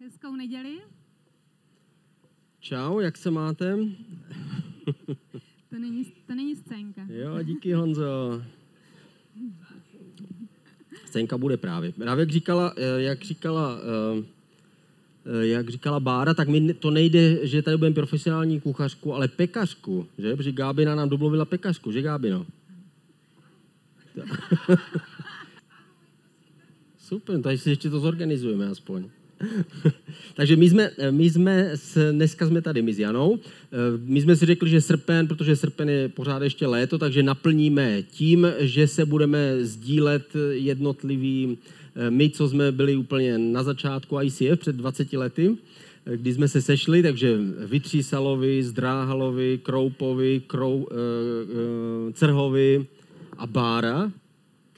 Hezkou neděli. Čau, jak se máte? To není, to není scénka. Jo, díky Honzo. Scénka bude právě. Právě jak říkala, eh, jak říkala, eh, eh, jak říkala Bára, tak mi to nejde, že tady budeme profesionální kuchařku, ale pekařku, že? Protože Gábina nám domluvila pekařku, že Gábino? Super, takže si ještě to zorganizujeme aspoň. Takže my jsme, my jsme s, dneska jsme tady my s Janou. My jsme si řekli, že srpen, protože srpen je pořád ještě léto, takže naplníme tím, že se budeme sdílet jednotlivý, my, co jsme byli úplně na začátku ICF před 20 lety, kdy jsme se sešli, takže Vytřísalovi, Zdráhalovi, Kroupovi, Krou, uh, uh, Crhovi a Bára,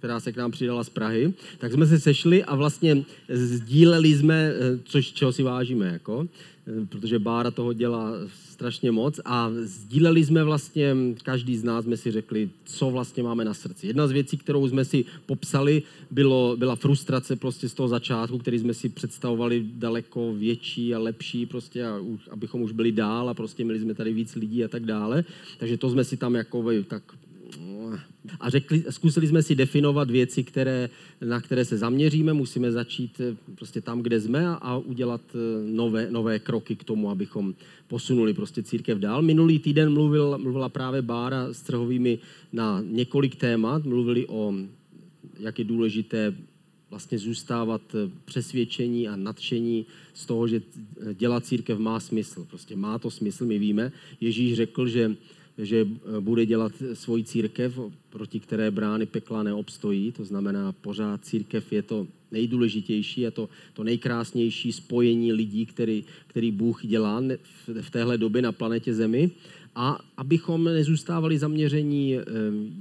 která se k nám přidala z Prahy, tak jsme se sešli a vlastně sdíleli jsme, eh, což čeho si vážíme, jako, eh, protože Bára toho dělá strašně moc a sdíleli jsme vlastně, každý z nás jsme si řekli, co vlastně máme na srdci. Jedna z věcí, kterou jsme si popsali, bylo, byla frustrace prostě z toho začátku, který jsme si představovali daleko větší a lepší, prostě a už, abychom už byli dál a prostě měli jsme tady víc lidí a tak dále. Takže to jsme si tam jako tak a řekli, zkusili jsme si definovat věci, které, na které se zaměříme, musíme začít eh, prostě tam, kde jsme a, a udělat eh, nové, nové kroky k tomu, abychom posunuli prostě církev dál. Minulý týden mluvil, mluvila právě Bára s Trhovými na několik témat, mluvili o, jak je důležité vlastně zůstávat eh, přesvědčení a nadšení z toho, že dělat církev má smysl. Prostě má to smysl, my víme. Ježíš řekl, že že eh, bude dělat svoji církev, proti které brány pekla neobstojí. To znamená, pořád církev je to nejdůležitější, je to, to nejkrásnější spojení lidí, který, který Bůh dělá v téhle době na planetě Zemi. A abychom nezůstávali zaměření eh,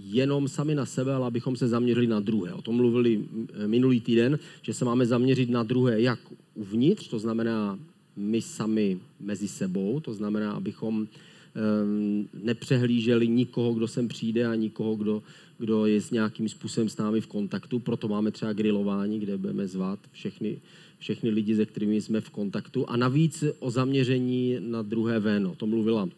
jenom sami na sebe, ale abychom se zaměřili na druhé. O tom mluvili eh, minulý týden, že se máme zaměřit na druhé jak uvnitř, to znamená my sami mezi sebou, to znamená, abychom nepřehlíželi nikoho, kdo sem přijde a nikoho, kdo, kdo je s nějakým způsobem s námi v kontaktu. Proto máme třeba grilování, kde budeme zvat všechny, všechny lidi, se kterými jsme v kontaktu. A navíc o zaměření na druhé ven. O tom mluvila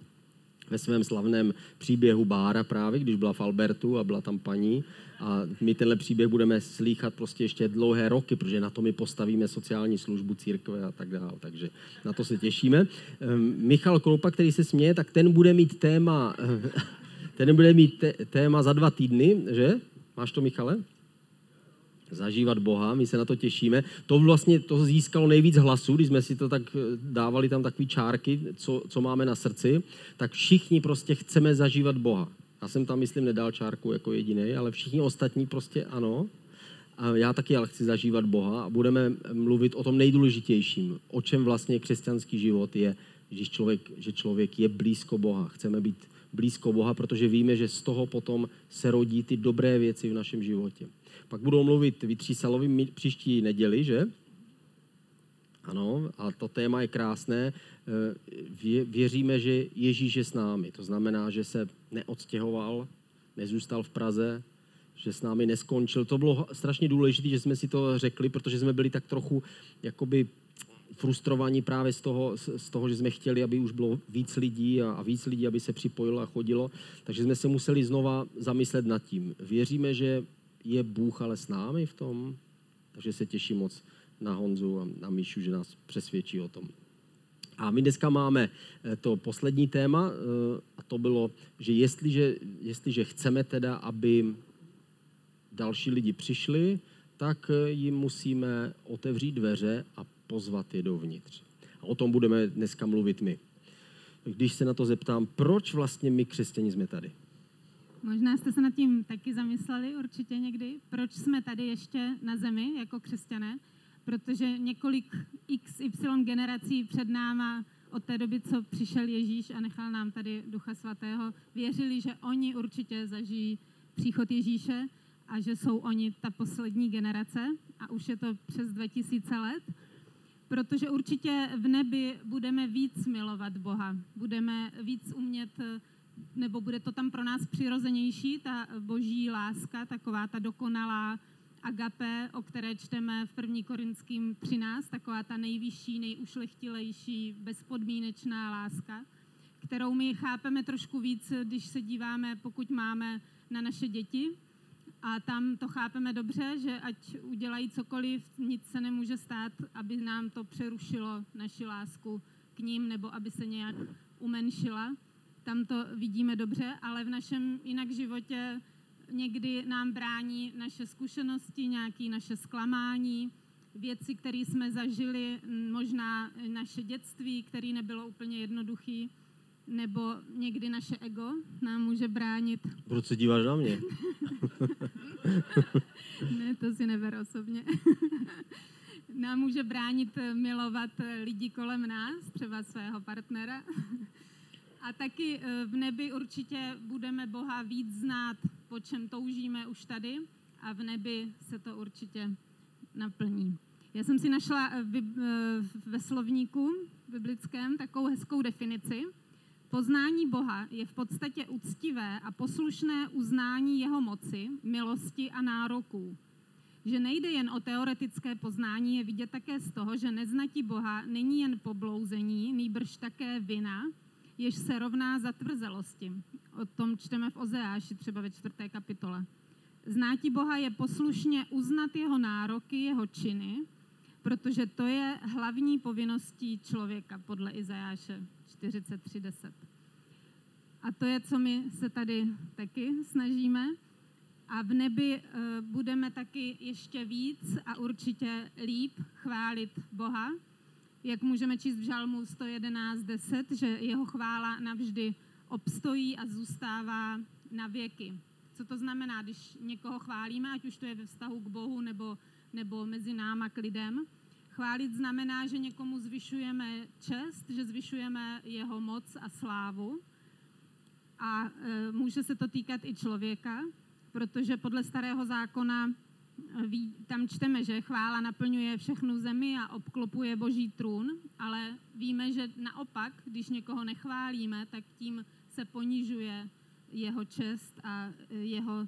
ve svém slavném příběhu Bára právě, když byla v Albertu a byla tam paní. A my tenhle příběh budeme slýchat prostě ještě dlouhé roky, protože na to my postavíme sociální službu církve a tak dále. Takže na to se těšíme. Ehm, Michal Kroupa, který se směje, tak ten bude mít téma, ten bude mít téma za dva týdny, že? Máš to, Michale? zažívat Boha, my se na to těšíme. To vlastně to získalo nejvíc hlasů, když jsme si to tak eh, dávali tam takové čárky, co, co máme na srdci, tak všichni prostě chceme zažívat Boha. Já jsem tam, myslím, nedal čárku jako jediný, ale všichni ostatní prostě ano. A já taky ale chci zažívat Boha a budeme mluvit o tom nejdůležitějším, o čem vlastně křesťanský život je, že člověk, že člověk je blízko Boha. Chceme být blízko Boha, protože víme, že z toho potom se rodí ty dobré věci v našem životě. Pak budou mluvit Vytřísalovi příští neděli, že? Ano, a to téma je krásné. Eh, věříme, že Ježíš je s námi. To znamená, že se neodstěhoval, nezůstal v Praze, že s námi neskončil. To bylo strašně důležité, že jsme si to řekli, protože jsme byli tak trochu jakoby frustrovaní právě z toho, z toho, že jsme chtěli, aby už bylo víc lidí a, a víc lidí, aby se připojilo a chodilo. Takže jsme se museli znova zamyslet nad tím. Věříme, že je Bůh ale s námi v tom, takže se těším moc na Honzu a na Míšu, že nás přesvědčí o tom. A my dneska máme eh, to poslední téma eh, a to bylo, že jestliže, jestliže chceme teda, aby další lidi přišli, tak eh, jim musíme otevřít dveře a pozvat je dovnitř. A o tom budeme dneska mluvit my. Když se na to zeptám, proč vlastně my křesťani jsme tady? Možná jste se nad tím taky zamysleli určitě někdy, proč jsme tady ještě na zemi jako křesťané, protože několik XY generací před náma od té doby, co přišel Ježíš a nechal nám tady Ducha Svatého, věřili, že oni určitě zažijí příchod Ježíše a že jsou oni ta poslední generace a už je to přes 2000 let, protože určitě v nebi budeme víc milovat Boha, budeme víc umět nebo bude to tam pro nás přirozenější, ta boží láska, taková ta dokonalá agape, o které čteme v 1. Korinským 13, taková ta nejvyšší, nejušlechtilejší, bezpodmínečná láska, kterou my chápeme trošku víc, když se díváme, pokud máme na naše děti. A tam to chápeme dobře, že ať udělají cokoliv, nic se nemůže stát, aby nám to přerušilo naši lásku k ním, nebo aby se nějak umenšila. Tam to vidíme dobře, ale v našem jinak životě někdy nám brání naše zkušenosti, nějaké naše zklamání, věci, které jsme zažili, možná naše dětství, které nebylo úplně jednoduché, nebo někdy naše ego nám může bránit. Proč se díváš na mě? ne, to si neber osobně. nám může bránit milovat lidi kolem nás, třeba svého partnera. A taky eh, v nebi určitě budeme Boha víc znát, po čem toužíme už tady a v nebi se to určitě naplní. Já jsem si našla eh, eh, ve slovníku biblickém takovou hezkou definici. Poznání Boha je v podstatě úctivé a poslušné uznání jeho moci, milosti a nároků. Že nejde jen o teoretické poznání, je vidět také z toho, že neznatí Boha není jen poblouzení, nýbrž také vina, jež se rovná zatvrzelosti. O tom čteme v Ozeáši, třeba ve čtvrté kapitole. Znáti Boha je poslušně uznat jeho nároky, jeho činy, protože to je hlavní povinností člověka podle Izajáše 43.10. A to je, co my se tady taky snažíme. A v nebi uh, budeme taky ještě víc a určitě líp chválit Boha, jak můžeme číst v Žalmu 111.10, že jeho chvála navždy obstojí a zůstává na věky. Co to znamená, když někoho chválíme, ať už to je ve vztahu k Bohu nebo, nebo mezi náma k lidem? Chválit znamená, že někomu zvyšujeme čest, že zvyšujeme jeho moc a slávu. A e, může se to týkat i člověka, protože podle starého zákona tam čteme, že chvála naplňuje všechnu zemi a obklopuje boží trůn, ale víme, že naopak, když někoho nechválíme, tak tím se ponižuje jeho čest a jeho,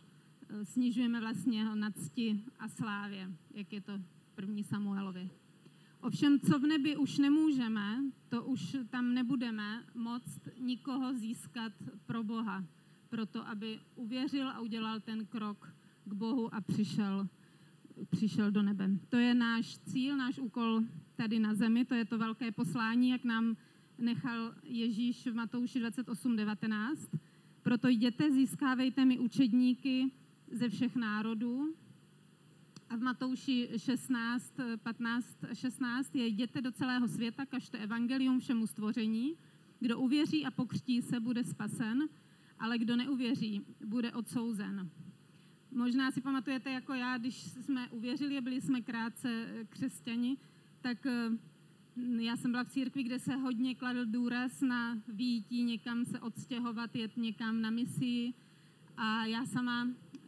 eh, snižujeme vlastně jeho nadsti a slávě, jak je to první Samuelově. Ovšem, co v nebi už nemůžeme, to už tam nebudeme moct nikoho získat pro Boha, proto aby uvěřil a udělal ten krok k Bohu a přišel přišel do nebe. To je náš cíl, náš úkol tady na zemi, to je to velké poslání, jak nám nechal Ježíš v Matouši 28.19. Proto jděte, získávejte mi učedníky ze všech národů. A v Matouši 16, 15, 16 je jděte do celého světa, kažte evangelium všemu stvoření. Kdo uvěří a pokřtí se, bude spasen, ale kdo neuvěří, bude odsouzen. Možná si pamatujete jako já, když jsme uvěřili byli jsme krátce eh, křesťani, tak eh, já jsem byla v církvi, kde se hodně kladl důraz na výjití, někam se odstěhovat, jet někam na misi. A já sama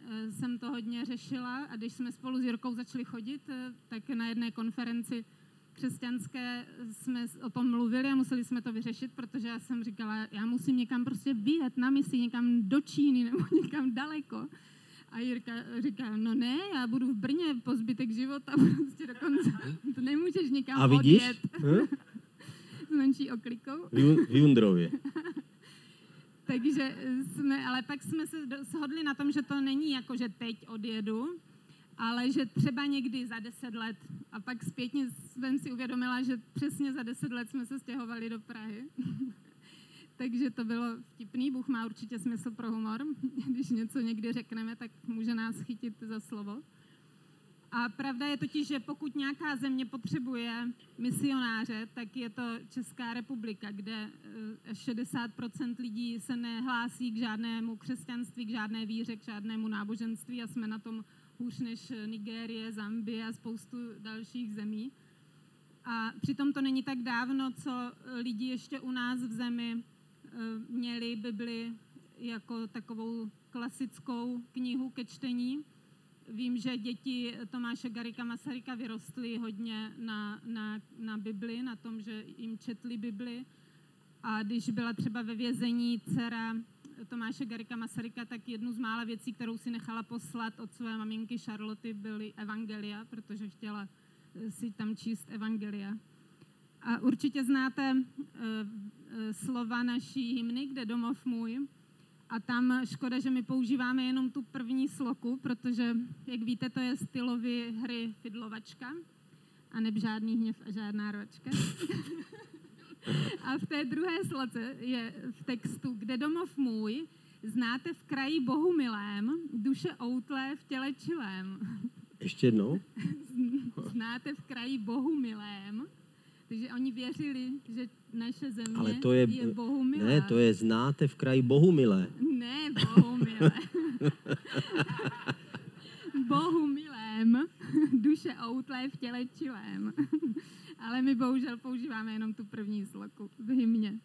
eh, jsem to hodně řešila a když jsme spolu s Jirkou začali chodit, tak na jedné konferenci křesťanské jsme o tom mluvili a museli jsme to vyřešit, protože já jsem říkala, já musím někam prostě vyjet na misi, někam do Číny nebo někam daleko. A Jirka říká, no ne, já budu v Brně po zbytek života, prostě dokonce to nemůžeš nikam A vidíš? odjet. Hm? S menší oklikou. V Jundrově. Takže jsme, ale pak jsme se shodli na tom, že to není jako, že teď odjedu, ale že třeba někdy za deset let. A pak zpětně jsem si uvědomila, že přesně za deset let jsme se stěhovali do Prahy. Takže to bylo vtipný. Bůh má určitě smysl pro humor. Když něco někdy řekneme, tak může nás chytit za slovo. A pravda je totiž, že pokud nějaká země potřebuje misionáře, tak je to Česká republika, kde 60% eh, lidí se nehlásí k žádnému křesťanství, k žádné víře, k žádnému náboženství a jsme na tom hůř než Nigérie, Zambie a spoustu dalších zemí. A přitom to není tak dávno, co lidi ještě u nás v zemi měli Bibli jako takovou klasickou knihu ke čtení. Vím, že děti Tomáše Garika Masaryka vyrostly hodně na, na, na Bibli, na tom, že jim četli Bibli. A když byla třeba ve vězení dcera Tomáše Garika Masaryka, tak jednu z mála věcí, kterou si nechala poslat od své maminky Charloty, byly evangelia, protože chtěla eh, si tam číst evangelia. A určitě znáte uh, slova naší hymny, kde domov můj. A tam škoda, že my používáme jenom tu první sloku, protože, jak víte, to je stylový hry Fidlovačka a neb žádný hněv a žádná ročka. a v té druhé sloce je v textu, kde domov můj, znáte v kraji bohu milém, duše outlé v těle čilém. Ještě jednou? znáte v kraji bohu milém, takže oni věřili, že naše země Ale to je, je Bohu milá. Ne, to je znáte v kraji Bohu milé. Ne, Bohu milé. Bohu milém, duše outlé v těle čilém. Ale my bohužel používáme jenom tu první sloku v hymně.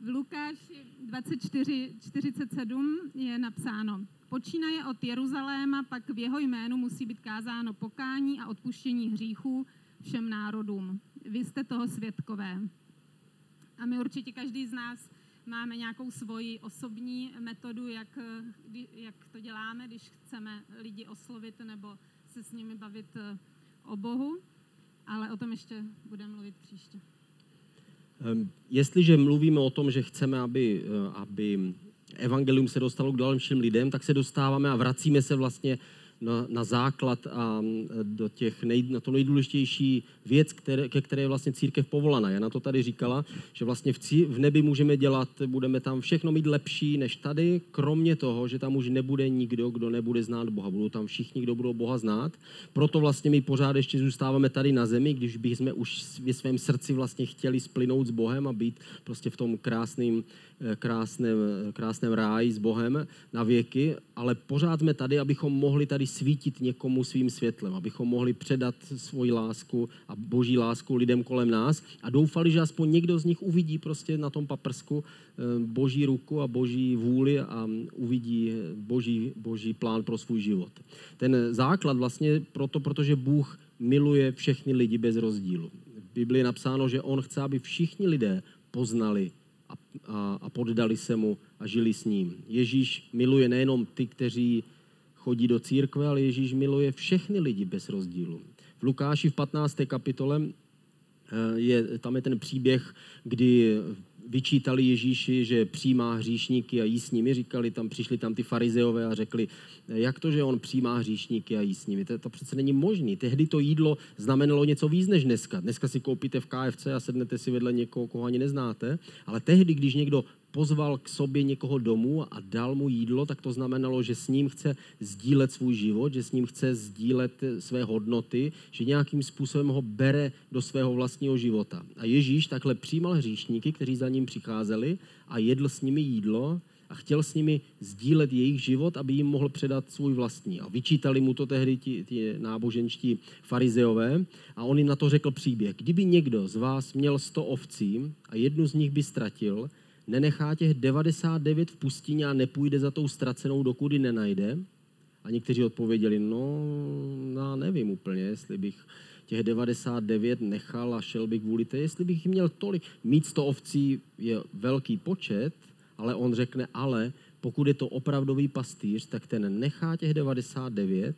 V Lukáši 24.47 je napsáno, počínaje od Jeruzaléma, pak v jeho jménu musí být kázáno pokání a odpuštění hříchů všem národům. Vy jste toho svědkové. A my určitě každý z nás máme nějakou svoji osobní metodu, jak, jak to děláme, když chceme lidi oslovit nebo se s nimi bavit eh, o Bohu, ale o tom ještě budeme mluvit příště. Ehm, jestliže mluvíme o tom, že chceme, aby, eh, aby evangelium se dostalo k dalším lidem, tak se dostáváme a vracíme se vlastně na, na základ a do těch nej, na to nejdůležitější věc, které, ke které je vlastně církev povolaná. Já na to tady říkala, že vlastně v, cí, v nebi můžeme dělat, budeme tam všechno mít lepší než tady, kromě toho, že tam už nebude nikdo, kdo nebude znát Boha. Budou tam všichni, kdo budou Boha znát. Proto vlastně my pořád ještě zůstáváme tady na zemi, když bychom už ve svém srdci vlastně chtěli splynout s Bohem a být prostě v tom krásným krásném, krásném ráji s Bohem na věky, ale pořád jsme tady, abychom mohli tady svítit někomu svým světlem, abychom mohli předat svoji lásku a boží lásku lidem kolem nás a doufali, že aspoň někdo z nich uvidí prostě na tom paprsku eh, boží ruku a boží vůli a uvidí boží, boží plán pro svůj život. Ten základ vlastně proto, protože Bůh miluje všechny lidi bez rozdílu. V Biblii je napsáno, že on chce, aby všichni lidé poznali a, a, a poddali se mu a žili s ním. Ježíš miluje nejenom ty, kteří chodí do církve, ale Ježíš miluje všechny lidi bez rozdílu. V Lukáši v 15. kapitole eh, je, tam je ten příběh, kdy vyčítali Ježíši, že přijímá hříšníky a jí s nimi. Říkali, tam přišli tam ty farizeové a řekli, jak to, že on přijímá hříšníky a jí s nimi. To, to přece není možné. Tehdy to jídlo znamenalo něco víc než dneska. Dneska si koupíte v KFC a sednete si vedle někoho, koho ani neznáte. Ale tehdy, když někdo pozval k sobě někoho domů a dal mu jídlo, tak to znamenalo, že s ním chce sdílet svůj život, že s ním chce sdílet své hodnoty, že nějakým způsobem ho bere do svého vlastního života. A Ježíš takhle přijímal hříšníky, kteří za ním přicházeli a jedl s nimi jídlo a chtěl s nimi sdílet jejich život, aby jim mohl předat svůj vlastní. A vyčítali mu to tehdy ti, ti náboženští farizeové a on jim na to řekl příběh. Kdyby někdo z vás měl sto ovcí a jednu z nich by ztratil, nenechá těch 99 v pustině a nepůjde za tou ztracenou, dokud ji nenajde? A někteří odpověděli, no, já nevím úplně, jestli bych těch 99 nechal a šel bych kvůli té, jestli bych měl tolik. Mít 100 ovcí je velký počet, ale on řekne, ale pokud je to opravdový pastýř, tak ten nechá těch 99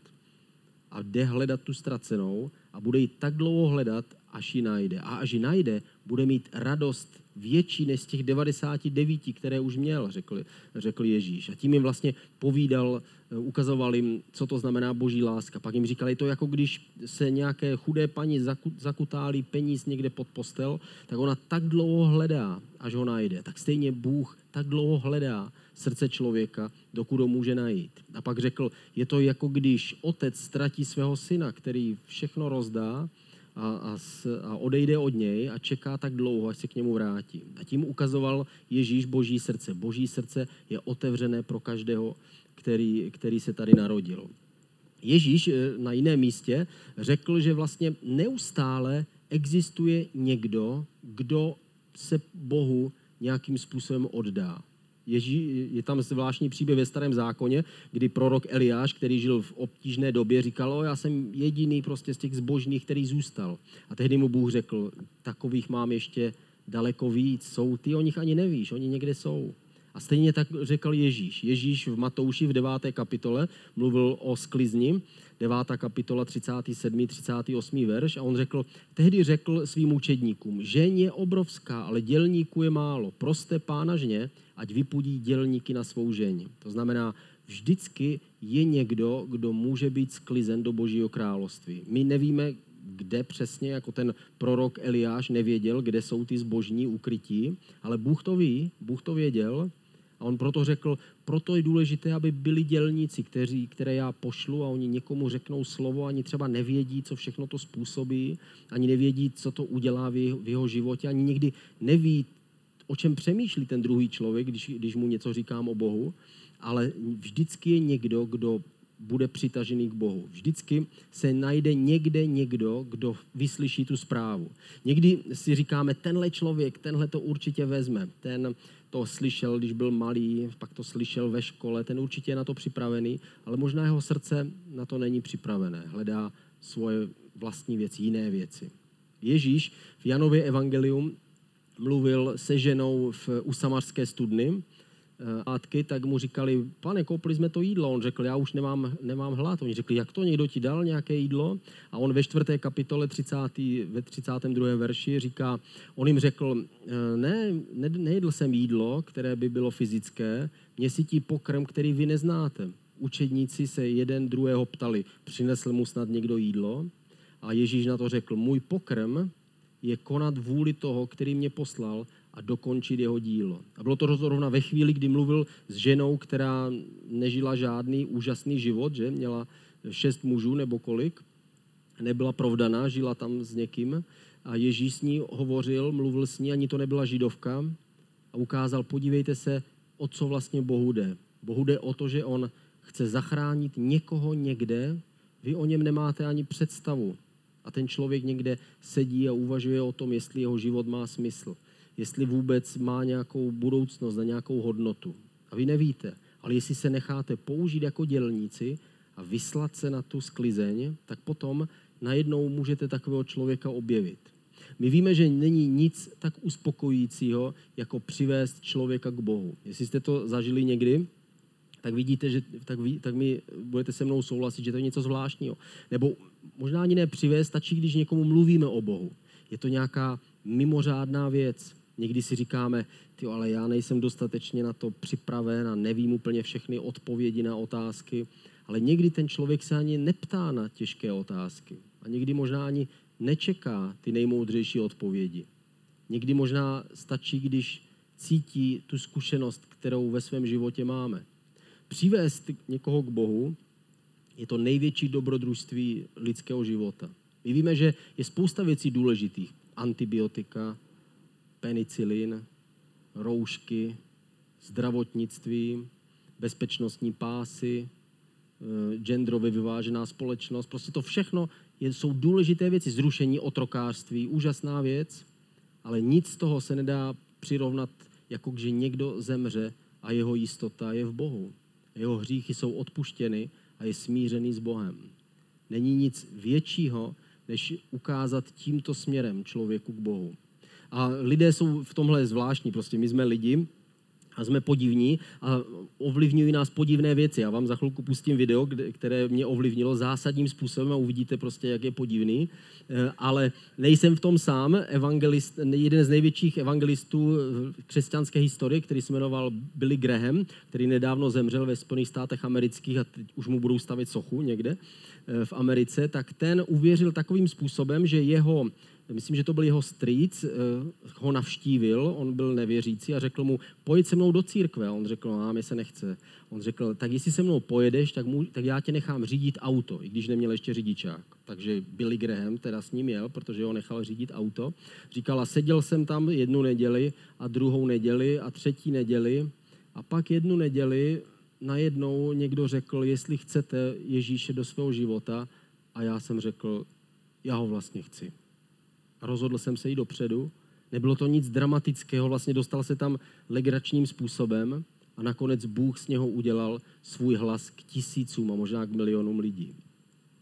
a jde hledat tu ztracenou a bude ji tak dlouho hledat, až ji najde. A až ji najde, bude mít radost větší než z těch 99, které už měl, řekl, řekl Ježíš. A tím jim vlastně povídal, eh, ukazoval jim, co to znamená boží láska. Pak jim říkali, to jako když se nějaké chudé paní zakutálí peníz někde pod postel, tak ona tak dlouho hledá, až ho najde. Tak stejně Bůh tak dlouho hledá srdce člověka, dokud ho může najít. A pak řekl, je to jako když otec ztratí svého syna, který všechno rozdá, a, a, a odejde od něj a čeká tak dlouho, až se k němu vrátí. A tím ukazoval Ježíš boží srdce. Boží srdce je otevřené pro každého, který, který se tady narodil. Ježíš eh, na jiném místě řekl, že vlastně neustále existuje někdo, kdo se Bohu nějakým způsobem oddá. Ježí, je tam zvláštní příběh ve starém zákoně, kdy prorok Eliáš, který žil v obtížné době, říkal, o, já jsem jediný prostě z těch zbožných, který zůstal. A tehdy mu Bůh řekl, takových mám ještě daleko víc, jsou ty, o nich ani nevíš, oni někde jsou. A stejně tak řekl Ježíš. Ježíš v Matouši v 9. kapitole mluvil o sklizni, 9. kapitola 37. 38. verš a on řekl, tehdy řekl svým učedníkům, žeň je obrovská, ale dělníků je málo. Proste pána žně, ať vypudí dělníky na svou žeň. To znamená, vždycky je někdo, kdo může být sklizen do božího království. My nevíme, kde přesně, jako ten prorok Eliáš nevěděl, kde jsou ty zbožní ukrytí, ale Bůh to ví, Bůh to věděl a on proto řekl, proto je důležité, aby byli dělníci, kteří, které já pošlu a oni někomu řeknou slovo, ani třeba nevědí, co všechno to způsobí, ani nevědí, co to udělá v jeho, v jeho životě, ani někdy neví, o čem přemýšlí ten druhý člověk, když, když mu něco říkám o Bohu, ale vždycky je někdo, kdo bude přitažený k Bohu. Vždycky se najde někde někdo, kdo vyslyší tu zprávu. Někdy si říkáme, tenhle člověk, tenhle to určitě vezme. Ten to slyšel, když byl malý, pak to slyšel ve škole, ten určitě je na to připravený, ale možná jeho srdce na to není připravené. Hledá svoje vlastní věci, jiné věci. Ježíš v Janově evangelium mluvil se ženou v, u Samařské studny átky, eh, tak mu říkali, pane, koupili jsme to jídlo. On řekl, já už nemám, nemám hlad. Oni řekli, jak to, někdo ti dal nějaké jídlo? A on ve čtvrté kapitole 30, ve 32. verši říká, on jim řekl, eh, ne, ne, nejedl jsem jídlo, které by bylo fyzické, mě si ti pokrm, který vy neznáte. Učedníci se jeden druhého ptali, přinesl mu snad někdo jídlo? A Ježíš na to řekl, můj pokrm je konat vůli toho, který mě poslal a dokončit jeho dílo. A bylo to zrovna ve chvíli, kdy mluvil s ženou, která nežila žádný úžasný život, že měla šest mužů nebo kolik, nebyla provdaná, žila tam s někým a Ježíš s ní hovořil, mluvil s ní, ani to nebyla židovka a ukázal, podívejte se, o co vlastně Bohu jde. Bohu jde o to, že on chce zachránit někoho někde, vy o něm nemáte ani představu. A ten člověk někde sedí a uvažuje o tom, jestli jeho život má smysl jestli vůbec má nějakou budoucnost a nějakou hodnotu. A vy nevíte, ale jestli se necháte použít jako dělníci a vyslat se na tu sklizeň, tak potom najednou můžete takového člověka objevit. My víme, že není nic tak uspokojícího, jako přivést člověka k Bohu. Jestli jste to zažili někdy, tak vidíte, že tak, ví, tak mi budete se mnou souhlasit, že to je něco zvláštního. Nebo možná ani ne přivést, stačí, když někomu mluvíme o Bohu. Je to nějaká mimořádná věc. Někdy si říkáme, ty, ale já nejsem dostatečně na to připraven a nevím úplně všechny odpovědi na otázky. Ale někdy ten člověk se ani neptá na těžké otázky. A někdy možná ani nečeká ty nejmoudřejší odpovědi. Někdy možná stačí, když cítí tu zkušenost, kterou ve svém životě máme. Přivést někoho k Bohu je to největší dobrodružství lidského života. My víme, že je spousta věcí důležitých. Antibiotika, penicilin, roušky, zdravotnictví, bezpečnostní pásy, eh, genderově vyvážená společnost. Prostě to všechno jsou důležité věci. Zrušení otrokářství, úžasná věc, ale nic z toho se nedá přirovnat, jako že někdo zemře a jeho jistota je v Bohu. Jeho hříchy jsou odpuštěny a je smířený s Bohem. Není nic většího, než ukázat tímto směrem člověku k Bohu. A lidé jsou v tomhle zvláštní, prostě my jsme lidi, a jsme podivní a ovlivňují nás podivné věci. Já vám za chvilku pustím video, které mě ovlivnilo zásadním způsobem a uvidíte prostě, jak je podivný. Eh, ale nejsem v tom sám. Evangelist, jeden z největších evangelistů křesťanské historie, který se jmenoval Billy Graham, který nedávno zemřel ve Spojených státech amerických a teď už mu budou stavit sochu někde eh, v Americe, tak ten uvěřil takovým způsobem, že jeho myslím, že to byl jeho strýc, eh, ho navštívil, on byl nevěřící a řekl mu, pojď se mnou do církve. A on řekl, no, mě se nechce. On řekl, tak jestli se mnou pojedeš, tak, mu, tak já tě nechám řídit auto, i když neměl ještě řidičák. Takže Billy Graham teda s ním jel, protože ho nechal řídit auto. Říkala, seděl jsem tam jednu neděli a druhou neděli a třetí neděli a pak jednu neděli najednou někdo řekl, jestli chcete Ježíše do svého života a já jsem řekl, já ho vlastně chci a rozhodl jsem se jít dopředu. Nebylo to nic dramatického, vlastně dostal se tam legračním způsobem a nakonec Bůh z něho udělal svůj hlas k tisícům a možná k milionům lidí.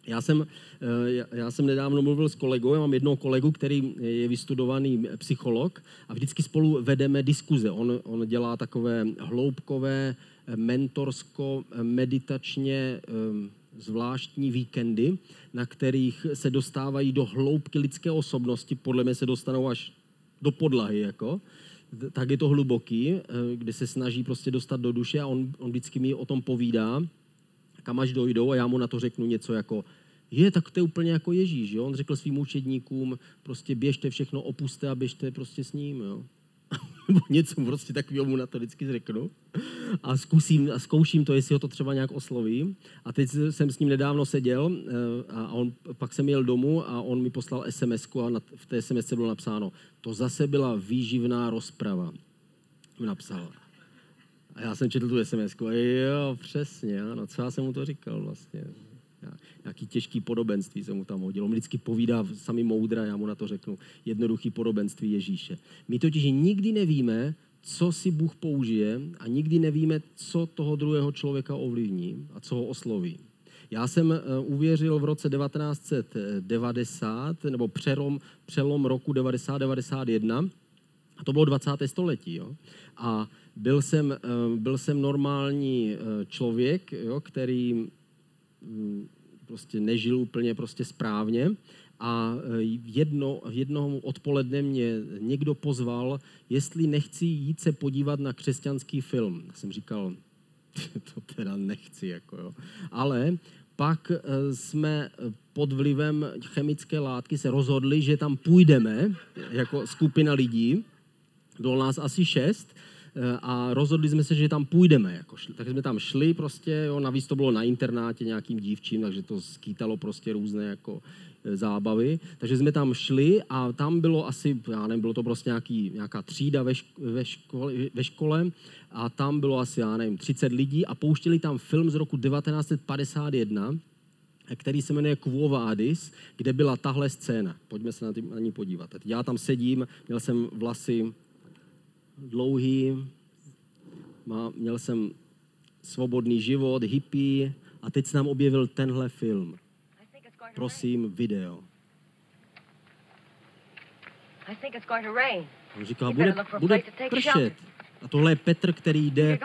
Já jsem, eh, já jsem nedávno mluvil s kolegou, já mám jednoho kolegu, který je vystudovaný psycholog a vždycky spolu vedeme diskuze. On, on dělá takové hloubkové, mentorsko-meditačně zvláštní víkendy, na kterých se dostávají do hloubky lidské osobnosti, podle mě se dostanou až do podlahy, jako, tak je to hluboký, eh, kde se snaží prostě dostat do duše a on, on vždycky mi o tom povídá, kam až dojdou a já mu na to řeknu něco jako, je, tak to je úplně jako Ježíš, jo? On řekl svým učedníkům, prostě běžte všechno, opuste a běžte prostě s ním, jo? něco prostě takového mu na to vždycky řeknu a zkusím a zkouším to, jestli ho to třeba nějak osloví. A teď jsem s ním nedávno seděl eh, a on, pak jsem jel domů a on mi poslal sms a v té sms bylo napsáno, to zase byla výživná rozprava. Napsal. A já jsem četl tu sms a jo, přesně, ano, co já jsem mu to říkal vlastně nějaký těžký podobenství se mu tam hodilo. On vždycky povídá sami moudra, já mu na to řeknu, jednoduchý podobenství Ježíše. My totiž nikdy nevíme, co si Bůh použije a nikdy nevíme, co toho druhého člověka ovlivní a co ho osloví. Já jsem eh, uvěřil v roce 1990, nebo přelom, přelom roku 90-91, a to bylo 20. století. Jo? A byl jsem, eh, byl jsem normální eh, člověk, jo, který prostě nežil úplně prostě správně. A e, jedno, jednoho odpoledne mě někdo pozval, jestli nechci jít se podívat na křesťanský film. Já jsem říkal, to teda nechci, jako jo. Ale pak e, jsme pod vlivem chemické látky se rozhodli, že tam půjdeme jako skupina lidí. Bylo nás asi šest a rozhodli jsme se, že tam půjdeme. Jako šli. Takže jsme tam šli prostě, jo, navíc to bylo na internátě nějakým dívčím, takže to skýtalo prostě různé jako eh, zábavy. Takže jsme tam šli a tam bylo asi, já nevím, bylo to prostě nějaký, nějaká třída ve, ve, škole, ve škole a tam bylo asi, já nevím, 30 lidí a pouštěli tam film z roku 1951, který se jmenuje Quo Vadis, kde byla tahle scéna. Pojďme se na, tý, na ní podívat. Já tam sedím, měl jsem vlasy dlouhý, má, měl jsem svobodný život, hippie a teď se nám objevil tenhle film. Prosím, video. On říká, bude, bude pršet. A tohle je Petr, který jde,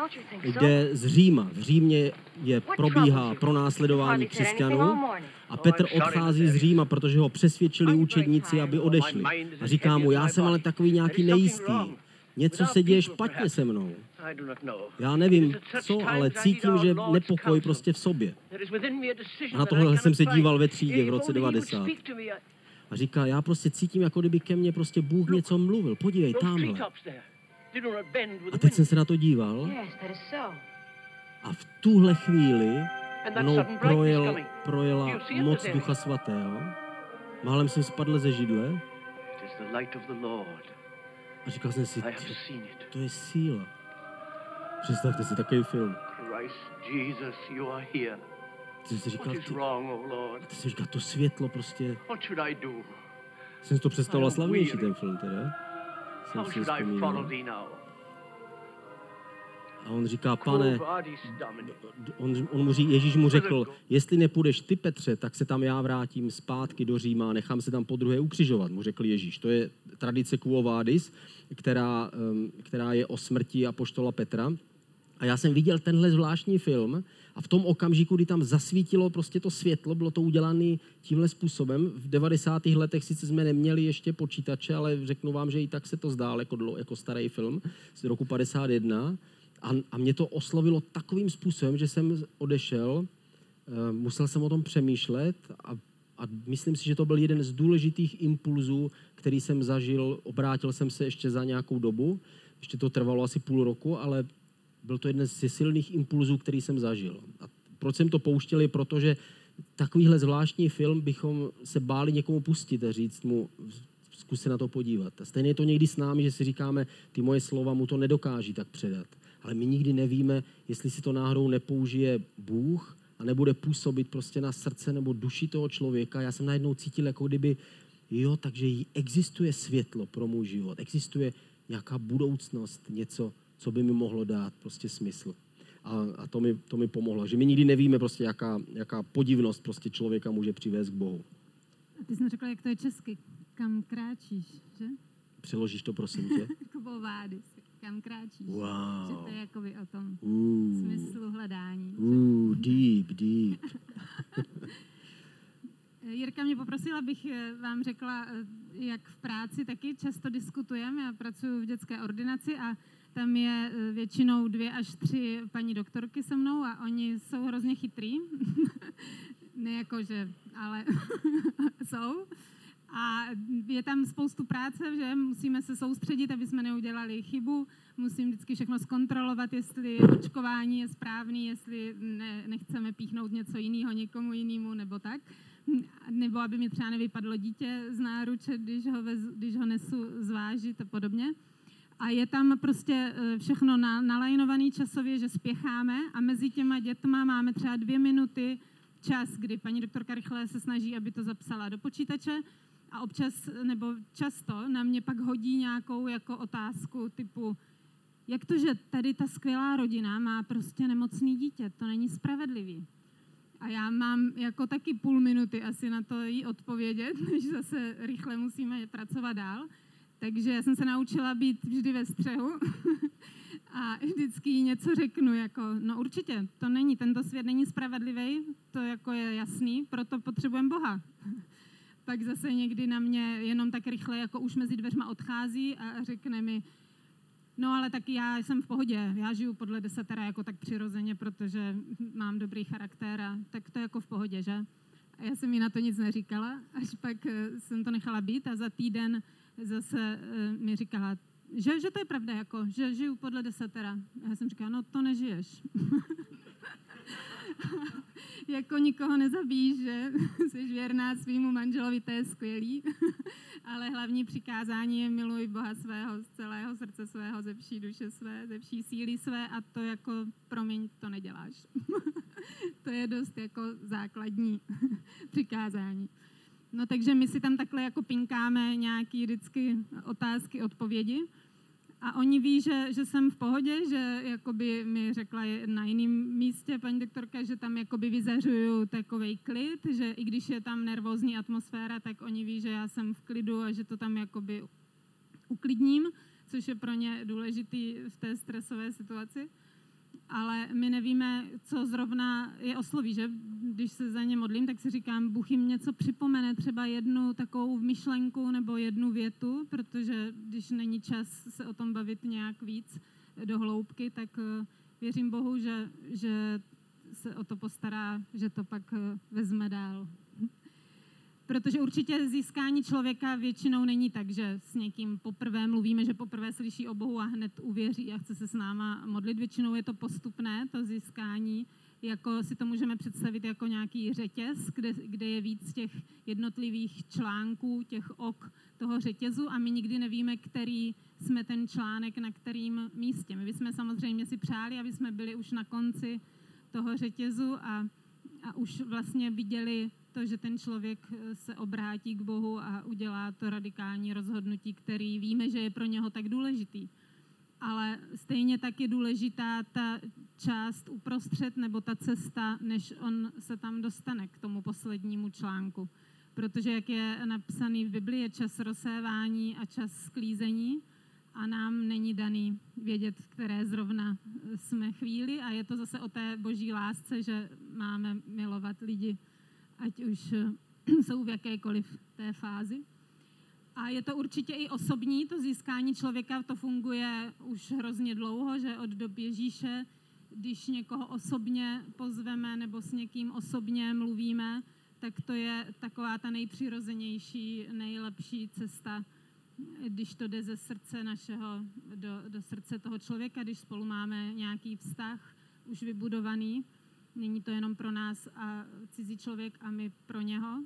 jde z Říma. V Římě je probíhá pronásledování křesťanů a Petr odchází z Říma, protože ho přesvědčili učedníci, aby odešli. A říká mu, já jsem ale takový nějaký nejistý. Něco se děje špatně se mnou. Já nevím co, ale cítím, že nepokoj prostě v sobě. A na tohle jsem se díval ve třídě v roce 90. A říká, já prostě cítím, jako kdyby ke mně prostě Bůh něco mluvil. Podívej, tamhle. A teď jsem se na to díval. A v tuhle chvíli mnou projel, projela moc Ducha Svatého. Málem jsem spadl ze židle. A říkal jsem si, to je síla. Představte si takový film. Jesus, you are here. Ty jsi říkal, ty, oh ty jsi říkal, to světlo prostě. What should I do? Jsem to představoval slavnější ten film teda. Jsem How should A on říká, pane, on, on mu ří, Ježíš mu řekl, jestli nepůjdeš ty, Petře, tak se tam já vrátím zpátky do Říma, nechám se tam po druhé ukřižovat, mu řekl Ježíš. To je tradice Quo Vadis, která, která je o smrti apoštola Petra. A já jsem viděl tenhle zvláštní film a v tom okamžiku, kdy tam zasvítilo prostě to světlo, bylo to udělané tímhle způsobem. V 90. letech sice jsme neměli ještě počítače, ale řeknu vám, že i tak se to zdálo jako, jako starý film z roku 51 a, a mě to oslovilo takovým způsobem, že jsem odešel, eh, musel jsem o tom přemýšlet a, a myslím si, že to byl jeden z důležitých impulzů, který jsem zažil. Obrátil jsem se ještě za nějakou dobu, ještě to trvalo asi půl roku, ale byl to jeden z silných impulzů, který jsem zažil. A proč jsem to pouštěl, je proto, že takovýhle zvláštní film bychom se báli někomu pustit a říct mu, zkus se na to podívat. A stejně je to někdy s námi, že si říkáme, ty moje slova mu to nedokáží tak předat ale my nikdy nevíme, jestli si to náhodou nepoužije Bůh a nebude působit prostě na srdce nebo duši toho člověka. Já jsem najednou cítil, jako kdyby, jo, takže existuje světlo pro můj život, existuje nějaká budoucnost, něco, co by mi mohlo dát prostě smysl. A, a to, mi, to mi pomohlo. Že my nikdy nevíme prostě, jaká, jaká podivnost prostě člověka může přivést k Bohu. A ty jsi řekla, jak to je česky. Kam kráčíš, že? Přeložíš to, prosím tě. Kubovády, kam kráčíš. Wow. Že to je jakoby o tom Uh, smyslu hledání. uh, deep, deep. Jirka mě poprosila, abych eh, vám řekla, eh, jak v práci taky často diskutujeme. Já pracuji v dětské ordinaci a tam je eh, většinou dvě až tři paní doktorky se mnou a oni jsou hrozně chytrý. ne jako, že, ale jsou. A je tam spoustu práce, že musíme se soustředit, aby jsme neudělali chybu. Musím vždycky všechno zkontrolovat, jestli očkování je správný, jestli ne, nechceme píchnout něco jiného někomu jinému nebo tak. Nebo aby mi třeba nevypadlo dítě z náruče, když ho, vez, když ho nesu zvážit a podobně. A je tam prostě eh, všechno na, nalajnovaný časově, že spěcháme a mezi těma dětma máme třeba dvě minuty čas, kdy paní doktorka rychle se snaží, aby to zapsala do počítače a občas, nebo často na mě pak hodí nějakou jako otázku typu, jak to, že tady ta skvělá rodina má prostě nemocný dítě, to není spravedlivý. A já mám jako taky půl minuty asi na to jí odpovědět, než zase rychle musíme pracovat dál. Takže já jsem se naučila být vždy ve střehu a vždycky jí něco řeknu, jako, no určitě, to není, tento svět není spravedlivý, to jako je jasný, proto potřebujeme Boha. Pak zase někdy na mě jenom tak rychle, jako už mezi dveřma odchází a řekne mi, No ale tak já jsem v pohodě, já žiju podle desatera jako tak přirozeně, protože mám dobrý charakter a tak to je jako v pohodě, že? A já jsem jí na to nic neříkala, až pak eh, jsem to nechala být a za týden zase eh, mi říkala, že, že to je pravda, jako, že žiju podle desatera. A já jsem říkala, no to nežiješ. jako nikoho nezabíjíš, že jsi věrná svýmu manželovi, to je skvělý. Ale hlavní přikázání je miluj Boha svého z celého srdce svého, ze vší duše své, ze vší síly své a to jako, promiň, to neděláš. to je dost jako základní přikázání. No takže my si tam takhle jako pinkáme nějaký vždycky otázky, odpovědi. A oni ví, že, že jsem v pohodě, že jakoby mi řekla na jiném místě paní doktorka, že tam jakoby vyzařuju takový klid, že i když je tam nervózní atmosféra, tak oni ví, že já jsem v klidu a že to tam jakoby uklidním, což je pro ně důležitý v té stresové situaci ale my nevíme, co zrovna je osloví, že když se za ně modlím, tak si říkám, Bůh jim něco připomene, třeba jednu takovou myšlenku nebo jednu větu, protože když není čas se o tom bavit nějak víc do hloubky, tak eh, věřím Bohu, že, že se o to postará, že to pak eh, vezme dál. Protože určitě získání člověka většinou není tak, že s někým poprvé mluvíme, že poprvé slyší o Bohu a hned uvěří a chce se s náma modlit. Většinou je to postupné, to získání, jako si to můžeme představit jako nějaký řetěz, kde, kde je víc těch jednotlivých článků, těch ok toho řetězu a my nikdy nevíme, který jsme ten článek na kterým místě. My bychom samozřejmě si přáli, aby jsme byli už na konci toho řetězu a, a už vlastně viděli to, že ten člověk eh, se obrátí k Bohu a udělá to radikální rozhodnutí, který víme, že je pro něho tak důležitý. Ale stejně tak je důležitá ta část uprostřed nebo ta cesta, než on se tam dostane k tomu poslednímu článku. Protože jak je napsaný v Biblii, je čas rozsévání a čas sklízení a nám není daný vědět, které zrovna jsme chvíli a je to zase o té boží lásce, že máme milovat lidi ať už eh, jsou v jakékoliv té fázi. A je to určitě i osobní, to získání člověka, to funguje už hrozně dlouho, že od doby Ježíše, když někoho osobně pozveme nebo s někým osobně mluvíme, tak to je taková ta nejpřirozenější, nejlepší cesta, když to jde ze srdce našeho do, do srdce toho člověka, když spolu máme nějaký vztah už vybudovaný. Není to jenom pro nás a cizí člověk a my pro něho.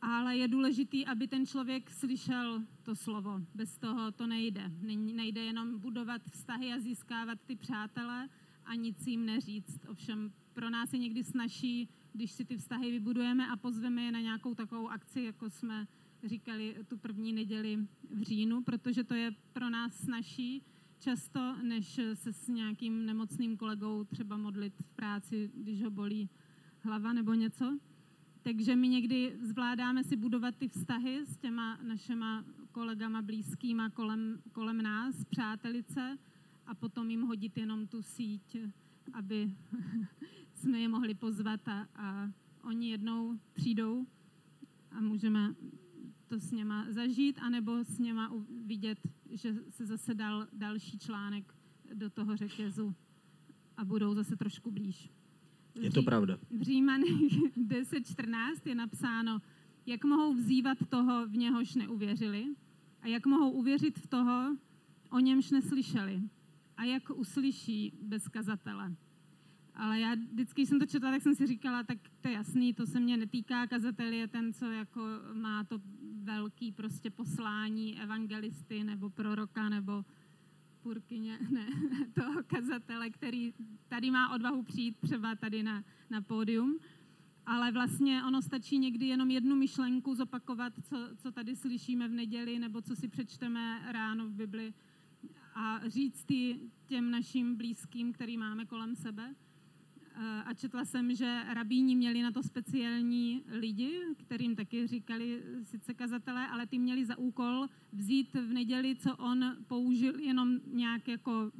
Ale je důležitý, aby ten člověk slyšel to slovo. Bez toho to nejde. Nejde jenom budovat vztahy a získávat ty přátele a nic jim neříct. Ovšem pro nás je někdy snaží, když si ty vztahy vybudujeme a pozveme je na nějakou takovou akci, jako jsme říkali tu první neděli v říjnu, protože to je pro nás snaží, často, než se s nějakým nemocným kolegou třeba modlit v práci, když ho bolí hlava nebo něco. Takže my někdy zvládáme si budovat ty vztahy s těma našima kolegama blízkýma kolem, kolem nás, přátelice, a potom jim hodit jenom tu síť, aby jsme je mohli pozvat a, a oni jednou přijdou a můžeme to s něma zažít, anebo s něma vidět, že se zase dal další článek do toho řetězu a budou zase trošku blíž. Je to pravda. V Římanech 10.14 je napsáno, jak mohou vzývat toho, v něhož neuvěřili, a jak mohou uvěřit v toho, o němž neslyšeli, a jak uslyší bez kazatele. Ale já vždycky, když jsem to četla, tak jsem si říkala, tak to je jasný, to se mě netýká, kazatel je ten, co jako má to velký prostě poslání evangelisty nebo proroka nebo purkyně, ne, toho kazatele, který tady má odvahu přijít třeba tady na, na pódium. Ale vlastně ono stačí někdy jenom jednu myšlenku zopakovat, co, co tady slyšíme v neděli, nebo co si přečteme ráno v Bibli a říct těm našim blízkým, který máme kolem sebe. A četla jsem, že rabíni měli na to speciální lidi, kterým taky říkali sice kazatelé, ale ty měli za úkol vzít v neděli, co on použil jenom nějak jako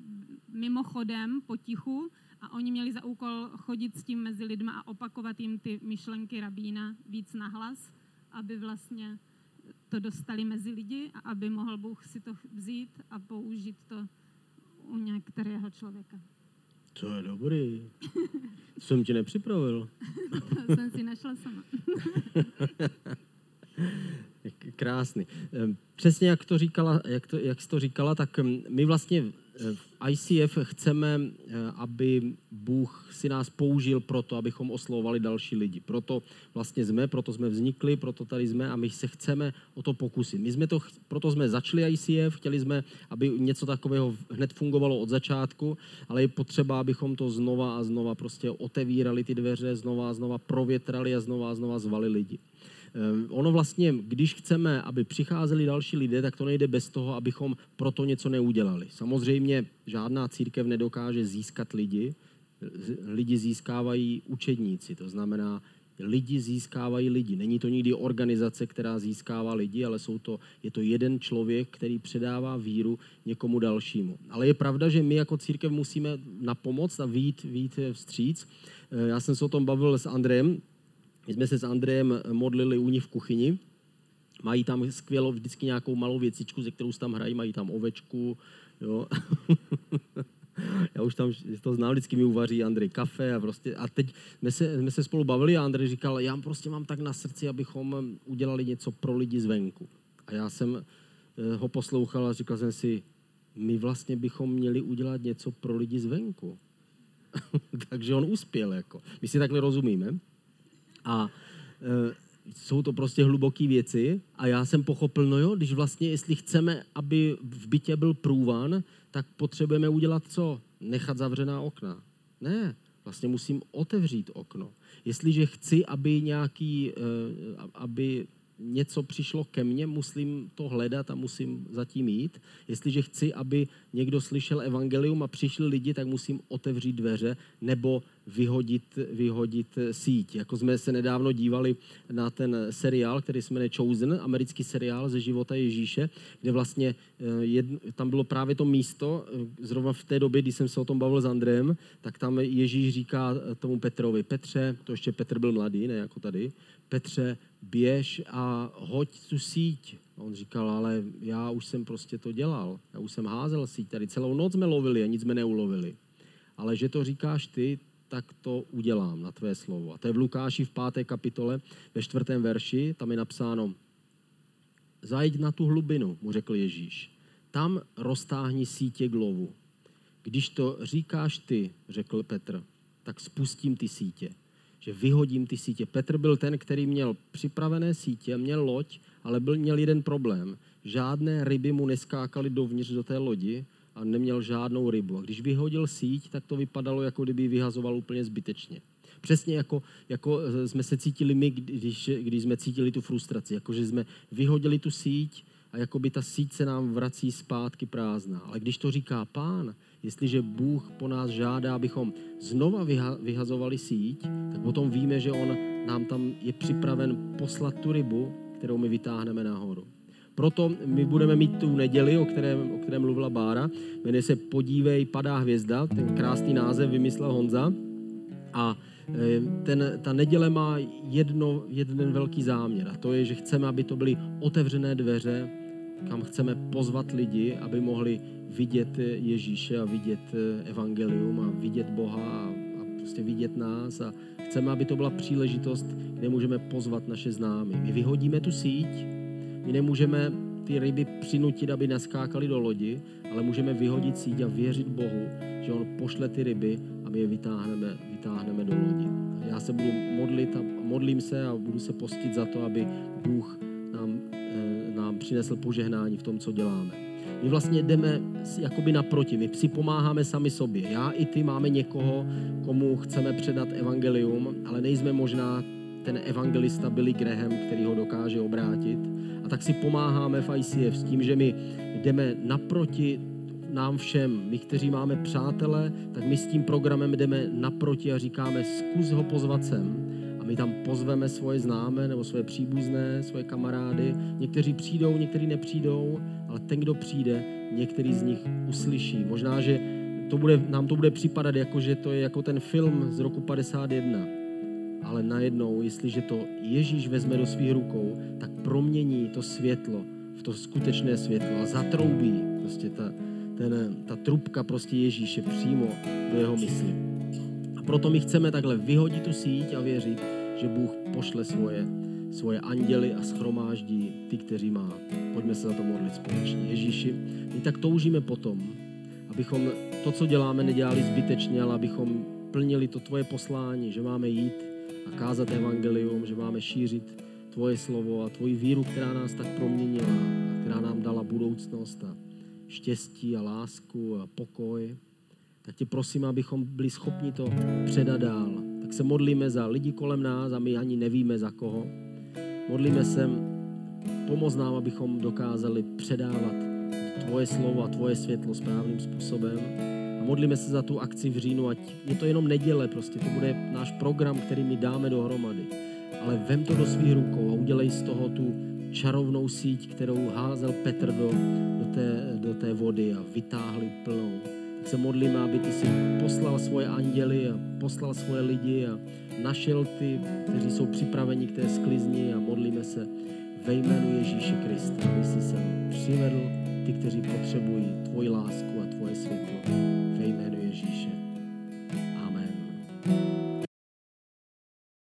mimochodem, potichu, a oni měli za úkol chodit s tím mezi lidma a opakovat jim ty myšlenky rabína víc nahlas, aby vlastně to dostali mezi lidi a aby mohl Bůh si to vzít a použít to u některého člověka. To je dobrý. Jsem ti nepřipravil. to jsem si našla sama. Krásný. Ehm, přesně jak to říkala, jak, to, jak jsi to říkala, tak ehm, my vlastně v ICF chceme, eh, aby Bůh si nás použil pro to, abychom oslovovali další lidi. Proto vlastně jsme, proto jsme vznikli, proto tady jsme a my se chceme o to pokusit. My jsme to, proto jsme začali ICF, chtěli jsme, aby něco takového hned fungovalo od začátku, ale je potřeba, abychom to znova a znova prostě otevírali ty dveře, znova a znova provětrali a znova a znova zvali lidi. Ehm, ono vlastně, když chceme, aby přicházeli další lidé, tak to nejde bez toho, abychom proto něco neudělali. Samozřejmě žádná církev nedokáže získat lidi, lidi získávají učedníci, to znamená, lidi získávají lidi. Není to nikdy organizace, která získává lidi, ale jsou to, je to jeden člověk, který předává víru někomu dalšímu. Ale je pravda, že my jako církev musíme na pomoc a výjít, výjít vstříc. Ehm, já jsem se o tom bavil s Andrejem, my jsme se s Andrejem modlili u ní v kuchyni. Mají tam skvělou vždycky nějakou malou věcičku, ze kterou tam hrají, mají tam ovečku, jo. Já už tam to znám, vždycky mi uvaří Andrej kafe a prostě, a teď jsme se, jsme se spolu bavili a Andrej říkal, já prostě mám tak na srdci, abychom udělali něco pro lidi zvenku. A já jsem eh, ho poslouchal a říkal jsem si, my vlastně bychom měli udělat něco pro lidi zvenku. Takže on uspěl, jako. My si takhle rozumíme. A e, jsou to prostě hluboké věci a já jsem pochopil, no jo, když vlastně, jestli chceme, aby v bytě byl průvan, tak potřebujeme udělat co? Nechat zavřená okna. Ne, vlastně musím otevřít okno. Jestliže chci, aby nějaký, e, aby něco přišlo ke mně, musím to hledat a musím zatím jít. Jestliže chci, aby někdo slyšel evangelium a přišli lidi, tak musím otevřít dveře nebo vyhodit, vyhodit síť. Jako jsme se nedávno dívali na ten seriál, který se jmenuje Chosen, americký seriál ze života Ježíše, kde vlastně eh, jedn, tam bylo právě to místo, eh, zrovna v té době, kdy jsem se o tom bavil s Andrejem, tak tam Ježíš říká tomu Petrovi, Petře, to ještě Petr byl mladý, ne jako tady, Petře, běž a hoď tu síť. A on říkal, ale já už jsem prostě to dělal. Já už jsem házel síť. Tady celou noc jsme lovili a nic jsme neulovili. Ale že to říkáš ty, tak to udělám na tvé slovo. A to je v Lukáši v páté kapitole, ve čtvrtém verši, tam je napsáno, zajď na tu hlubinu, mu řekl Ježíš. Tam roztáhni sítě k lovu. Když to říkáš ty, řekl Petr, tak spustím ty sítě že vyhodím ty sítě. Petr byl ten, který měl připravené sítě, měl loď, ale byl, měl jeden problém. Žádné ryby mu neskákaly dovnitř do té lodi a neměl žádnou rybu. A když vyhodil síť, tak to vypadalo, jako kdyby vyhazoval úplně zbytečně. Přesně jako, jako eh, jsme se cítili my, když, když jsme cítili tu frustraci. Jako, že jsme vyhodili tu síť a jako by ta síť se nám vrací zpátky prázdná. Ale když to říká pán, jestliže Bůh po nás žádá, abychom znova vyhazovali síť, tak potom víme, že on nám tam je připraven poslat tu rybu, kterou my vytáhneme nahoru. Proto my budeme mít tu neděli, o které, o které mluvila Bára. Jmenuje se Podívej, padá hvězda. Ten krásný název vymyslel Honza. A e, ten, ta neděle má jedno, jeden velký záměr a to je, že chceme, aby to byly otevřené dveře, kam chceme pozvat lidi, aby mohli vidět Ježíše a vidět e, evangelium a vidět Boha a, a prostě vidět nás a chceme, aby to byla příležitost, kde můžeme pozvat naše známy. My vyhodíme tu síť, my nemůžeme ty ryby přinutit, aby naskákali do lodi, ale můžeme vyhodit síť a věřit Bohu, že On pošle ty ryby a my je vytáhneme, vytáhneme do lodi. Já se budu modlit a modlím se a budu se postit za to, aby Bůh nám, eh, nám přinesl požehnání v tom, co děláme. My vlastně jdeme jakoby naproti, my si pomáháme sami sobě. Já i ty máme někoho, komu chceme předat evangelium, ale nejsme možná ten evangelista Billy Graham, který ho dokáže obrátit. A tak si pomáháme v ICF s tím, že my jdeme naproti nám všem, my, kteří máme přátele, tak my s tím programem jdeme naproti a říkáme, zkus ho pozvat sem. A my tam pozveme svoje známé nebo svoje příbuzné, svoje kamarády. Někteří přijdou, někteří nepřijdou, ale ten, kdo přijde, některý z nich uslyší. Možná, že to bude, nám to bude připadat jako, že to je jako ten film z roku 51 ale najednou, jestliže to Ježíš vezme do svých rukou, tak promění to světlo v to skutečné světlo a zatroubí prostě ta, ten, ta trubka prostě Ježíše přímo do jeho mysli. A proto my chceme takhle vyhodit tu síť a věřit, že Bůh pošle svoje, svoje anděly a schromáždí ty, kteří má. Pojďme se za to modlit společně. Ježíši, my tak toužíme potom, abychom to, co děláme, nedělali zbytečně, ale abychom plnili to tvoje poslání, že máme jít a kázat evangelium, že máme šířit tvoje slovo a tvoji víru, která nás tak proměnila a která nám dala budoucnost a štěstí a lásku a pokoj. Tak tě prosím, abychom byli schopni to předat dál. Tak se modlíme za lidi kolem nás a my ani nevíme za koho. Modlíme se, pomoz nám, abychom dokázali předávat tvoje slovo a tvoje světlo správným způsobem modlíme se za tu akci v říjnu, ať je to jenom neděle, prostě to bude náš program, který my dáme dohromady. Ale vem to do svých rukou a udělej z toho tu čarovnou síť, kterou házel Petr do, do, té, do té vody a vytáhli plnou. Tak se modlíme, aby ty si poslal svoje anděly a poslal svoje lidi a našel ty, kteří jsou připraveni k té sklizni a modlíme se ve jménu Ježíše Krista, aby si se přivedl ty, kteří potřebují tvoji lásku a tvoje světlo.